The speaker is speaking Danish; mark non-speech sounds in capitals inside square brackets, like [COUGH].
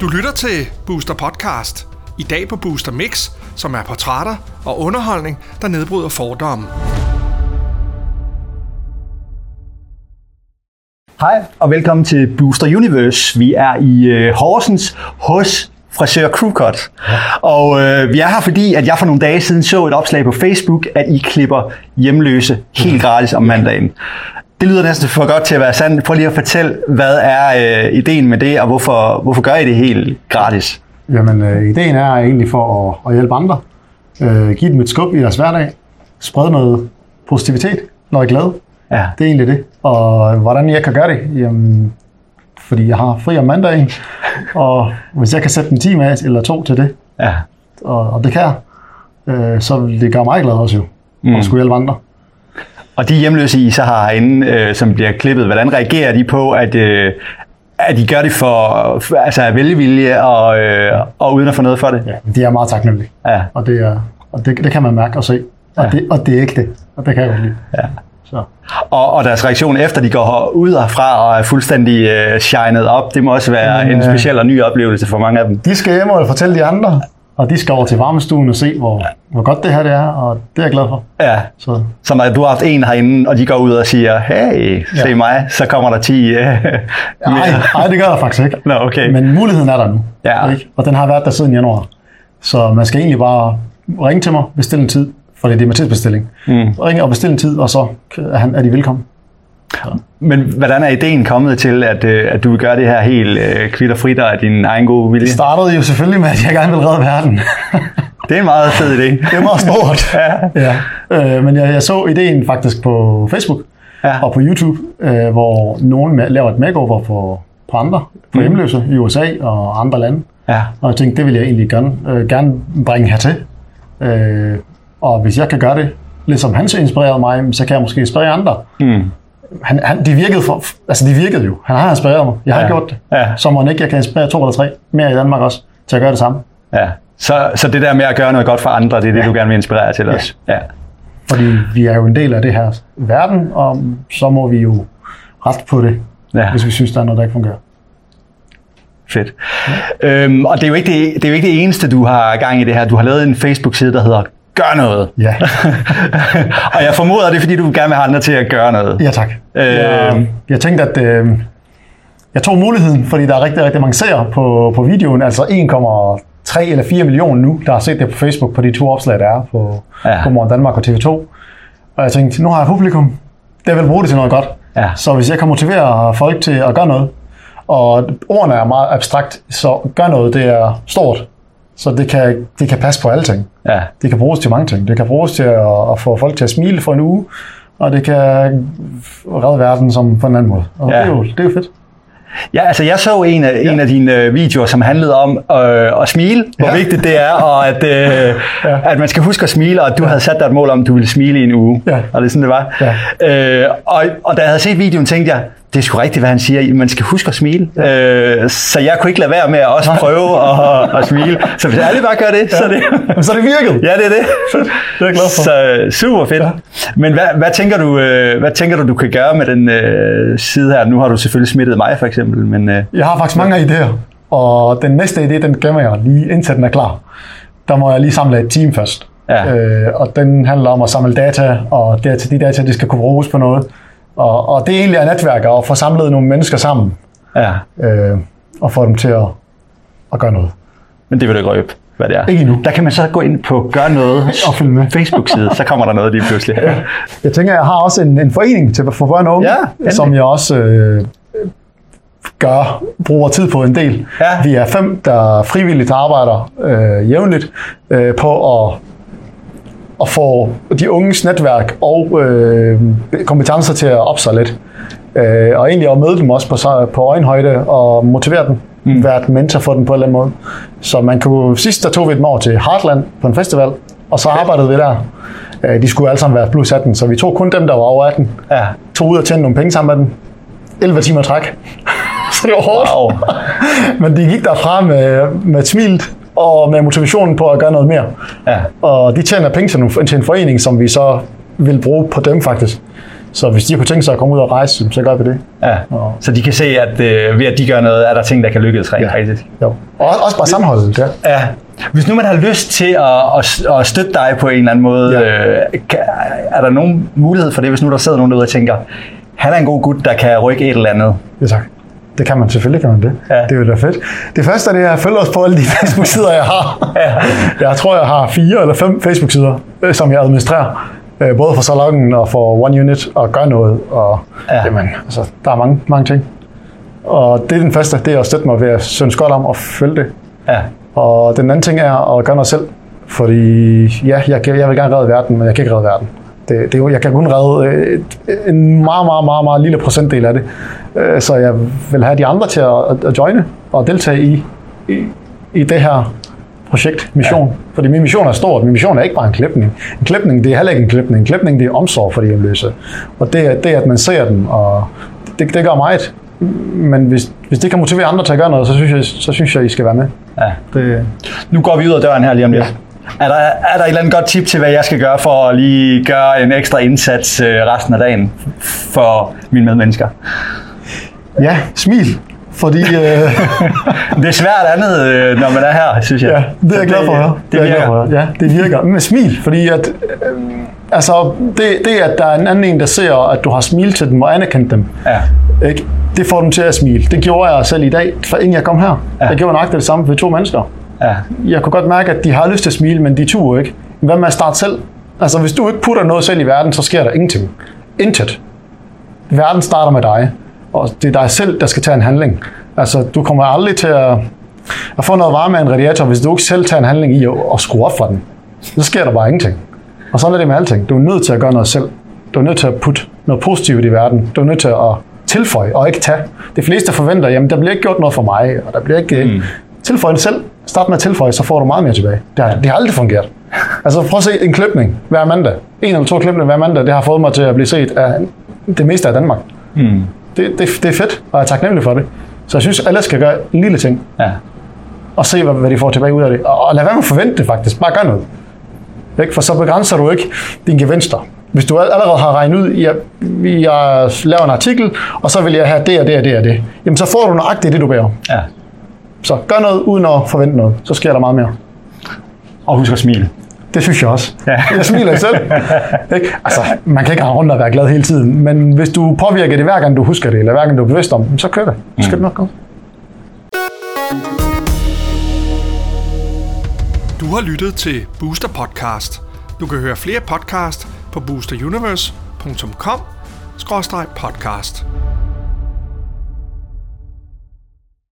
Du lytter til Booster Podcast. I dag på Booster Mix, som er portrætter og underholdning, der nedbryder fordomme. Hej og velkommen til Booster Universe. Vi er i øh, Horsens hos frisør Crewcut. Og øh, vi er her, fordi at jeg for nogle dage siden så et opslag på Facebook, at I klipper hjemløse helt gratis om mandagen. Det lyder næsten for godt til at være sandt. Prøv lige at fortælle, hvad er øh, ideen med det, og hvorfor, hvorfor gør I det helt gratis? Jamen, øh, ideen er egentlig for at, at hjælpe andre. Øh, give dem et skub i deres hverdag. Sprede noget positivitet, når I er glade. Ja. Det er egentlig det. Og hvordan jeg kan gøre det? Jamen, fordi jeg har fri om mandagen, og hvis jeg kan sætte en time af eller to til det, Ja. og, og det kan jeg, øh, så vil det gøre mig glad også jo, mm. at skulle hjælpe andre. Og de hjemløse, I så har herinde, øh, som bliver klippet, hvordan reagerer de på, at, øh, at de gør det for, for altså velvilje og, øh, og uden at få noget for det? Ja, de er meget taknemmelige, Ja. og, det, er, og det, det kan man mærke og se. Og, Ja. det, og det er ægte, og det kan jeg godt lide. Ja. Så. Og, og deres reaktion efter, de går ud herfra og er fuldstændig øh, shined op, det må også være Jamen, en øh, speciel og ny oplevelse for mange af dem. De skal hjem og fortælle de andre, og de skal over til varmestuen og se, hvor, hvor godt det her det er, og det er jeg glad for. Ja. Så Så når du har haft en herinde, og de går ud og siger, hey, se Ja. mig, så kommer der 10 øh, Nej, nej, det gør der faktisk ikke. Nå, okay. Men muligheden er der nu. Ja. Ikke? Og den har været der siden januar. Så man skal egentlig bare ringe til mig, bestille en tid, for det er med tidsbestilling. Mm. Ringe og bestille en tid, og så er, han, er de velkommen. Men hvordan er ideen kommet til, at, øh, at du vil gøre det her helt øh, kvitt og frit af din egen gode vilje? Det startede jo selvfølgelig med, at jeg gerne ville redde verden. [LAUGHS] Det er en meget fed idé. det er meget stort. [LAUGHS] Ja. ja. Øh, men jeg, jeg så ideen faktisk på Facebook Ja. og på YouTube, øh, hvor nogen laver et makeover på, på andre, på hjemløse i USA og andre lande. Ja. Og jeg tænkte, det vil jeg egentlig gerne, øh, gerne bringe hertil. Øh, og hvis jeg kan gøre det, lidt som han så inspirerede mig, så kan jeg måske inspirere andre. Mm. Han, han, de, virkede for, altså de virkede jo. Han har inspireret mig. Jeg har Ja. ja. gjort det. Ja. Så må han ikke, jeg kan inspirere to eller tre mere i Danmark også, til at gøre det samme. ja. Så, så det der med at gøre noget godt for andre, det er det, Ja. du gerne vil inspirere til Ja. os? Ja. Fordi vi er jo en del af det her verden, og så må vi jo rette på det, ja. hvis vi synes, der er noget, der ikke fungerer. Fedt. Øhm, og det er, jo ikke det, det er jo ikke det eneste, du har gang i det her. Du har lavet en Facebook-side, der hedder Gør noget. Ja, [LAUGHS] og jeg formoder, det er, fordi du gerne vil have andre til at gøre noget. ja tak. Øh. Jeg, jeg tænkte, at øh, jeg tog muligheden, fordi der er rigtig, rigtig mange seere på, på videoen, altså 1,3 eller 4 millioner nu, der har set det på Facebook på de to opslag, der er på Ja. Godmorgen Danmark og TV2. Og jeg tænkte, nu har jeg publikum, det vil bruge det til noget godt. Ja. Så hvis jeg kan motivere folk til at gøre noget, og ordene er meget abstrakt, så gør noget, det er stort. Så det kan, det kan passe på alle ting. Ja. Det kan bruges til mange ting. Det kan bruges til at, at få folk til at smile for en uge, og det kan redde verden som på en anden måde. Og Ja. ja. det, er jo, det er jo fedt. Ja, altså jeg så en af, ja. en af dine øh, videoer, som handlede om øh, at smile, hvor Ja. vigtigt det er, og at, øh, Ja. at man skal huske at smile, og at du havde sat dig et mål om, at du ville smile i en uge. Ja. Og det er sådan, det var. Ja. Øh, og, og da jeg havde set videoen, tænkte jeg, det er sgu rigtigt, hvad han siger. Man skal huske at smile. Ja. Øh, så jeg kunne ikke lade være med at også prøve at, at smile. Så hvis alle bare gør det, ja. så er det... Men så det virket. Ja, det er det. Det er jeg glad for. Så øh, super fedt. Ja. Men hvad, hvad, tænker du, øh, hvad tænker du, du kan gøre med den øh, side her? Nu har du selvfølgelig smittet mig, for eksempel. Men, øh, Jeg har faktisk mange idéer, og den næste idé, den gemmer jeg lige indtil den er klar. Der må jeg lige samle et team først. Ja. Øh, og den handler om at samle data, og data, de data, de skal kunne bruges på noget. Og, og det egentlig er netværk at få samlet nogle mennesker sammen, ja. øh, og få dem til at, at gøre noget. Men det vil du ikke røbe, hvad det er. Ikke endnu. Der kan man så gå ind på Gør Noget [LAUGHS] Og følge med. Facebook-side, så kommer der noget lige pludselig. Jeg tænker, jeg har også en, en forening til for børn og unge, Ja, endelig. som jeg også øh, gør, bruger tid på en del. Ja. Vi er fem, der frivilligt arbejder øh, jævnligt øh, på at, at få de unges netværk og øh, kompetencer til at op sig lidt. Øh, og egentlig at møde dem også på, på øjenhøjde og motivere dem. Mm. Være mentor for dem på en eller anden måde. Så man kunne, sidst der tog vi dem over til Heartland på en festival, og så arbejdede vi der. Øh, De skulle alle sammen være plus 18, så vi tog kun dem, der var over 18. Ja. Tog ud og tjente nogle penge sammen med dem. 11 timer træk. [LAUGHS] så det var hårdt. Wow. [LAUGHS] Men de gik derfra med, med et smil og med motivationen på at gøre noget mere. Ja. Og de tjener penge til, nogle, til en forening, som vi så vil bruge på dem faktisk. Så hvis de kunne tænke sig at komme ud og rejse, så gør vi det. Ja. Og- Så de kan se, at øh, ved at de gør noget, er der ting, der kan lykkes rent Ja. faktisk. Jo. Og også bare sammenholdet, ja. Ja. Hvis nu man har lyst til at, at, at støtte dig på en eller anden måde, Ja. øh, kan, er der nogen mulighed for det, hvis nu der sidder nogen derude og tænker, han er en god gut, der kan rykke et eller andet? Ja, tak. Det kan man selvfølgelig, kan man det. Ja. Det er jo da fedt. Det første er det, at følge os på alle de [LAUGHS] Facebook-sider, jeg har. Ja. Jeg tror, jeg har fire eller fem Facebook-sider, øh, som jeg administrerer. Øh, Både for salongen og for One Unit og gør noget. Og, Ja. ja. jamen, altså, der er mange, mange ting. Og det er den første, det er at støtte mig ved at synes godt om at følge det. Ja. Og den anden ting er at gøre noget selv. Fordi ja, jeg, jeg vil gerne redde verden, men jeg kan ikke redde verden. Det, det, jeg kan kun redde øh, en meget, meget, meget, meget lille procentdel af det. Øh, Så jeg vil have de andre til at, at- joine og deltage i, i, i det her projekt, mission. Ja. Fordi min mission er stor. Min mission er ikke bare en klipning. En klipning, det er heller ikke en klipning. En klipning, det er omsorg for de hjemløse. Og det, er- det at man ser dem, og det, det gør meget. Men hvis, hvis det kan motivere andre til at gøre noget, så synes jeg, så synes jeg I skal være med. ja. Det, Nu går vi ud af døren her lige om lidt. Er der, er der et eller andet godt tip til, hvad jeg skal gøre for at lige gøre en ekstra indsats øh, resten af dagen for mine medmennesker? Ja, smil. Fordi, øh, [LAUGHS] Det er svært andet, øh, når man er her, synes jeg. ja, det er jeg glad for at høre. Det, er glad virker. for. Ja, det virker. Men smil, fordi at, øh, altså, det, det, at der er en anden en, der ser, at du har smilet til dem og anerkendt dem, Ja. ikke? det får dem til at smile. Det gjorde jeg selv i dag, for inden jeg kom her. Ja. Jeg gjorde nøjagtigt det samme for to mennesker. Ja. Jeg kunne godt mærke, at de har lyst til at smile, men de turer ikke. Hvad med at starte selv? Altså, hvis du ikke putter noget selv i verden, så sker der ingenting. Intet. Verden starter med dig, og det er dig selv, der skal tage en handling. Altså, du kommer aldrig til at, at få noget varme af en radiator, hvis du ikke selv tager en handling i at, skrue op for den. Så sker der bare ingenting. Og sådan er det med alting. Du er nødt til at gøre noget selv. Du er nødt til at putte noget positivt i verden. Du er nødt til at tilføje og ikke tage. De fleste forventer, jamen der bliver ikke gjort noget for mig, og der bliver ikke... Mm. Tilføj det selv. Start med at tilføje, så får du meget mere tilbage. Det har, det har aldrig fungeret. Altså prøv at se en klipning hver mandag. En eller to klipninger hver mandag, det har fået mig til at blive set af det meste af Danmark. Mm. Det, det, det er fedt, og jeg er taknemmelig for det. Så jeg synes, alle skal gøre en lille ting, Ja. og se, hvad, hvad de får tilbage ud af det. Og, og lad være med at forvente det faktisk. Bare gør noget. Ikke? For så begrænser du ikke dine gevinster. Hvis du allerede har regnet ud, jeg, jeg laver en artikel, og så vil jeg have det og det og det og det, jamen så får du nøjagtigt det, du beder ja. Så gør noget uden at forvente noget, så sker der meget mere. Og husk at smile. Det synes jeg også. Ja. Jeg smiler selv. [LAUGHS] ikke? Altså, man kan ikke rende rundt og være glad hele tiden, men hvis du påvirker det hver gang du husker det, eller hver gang du er bevidst om det, så kører det. Så skal det nok gå. Du har lyttet til Booster Podcast. Du kan høre flere podcast på boosteruniverse.com-podcast.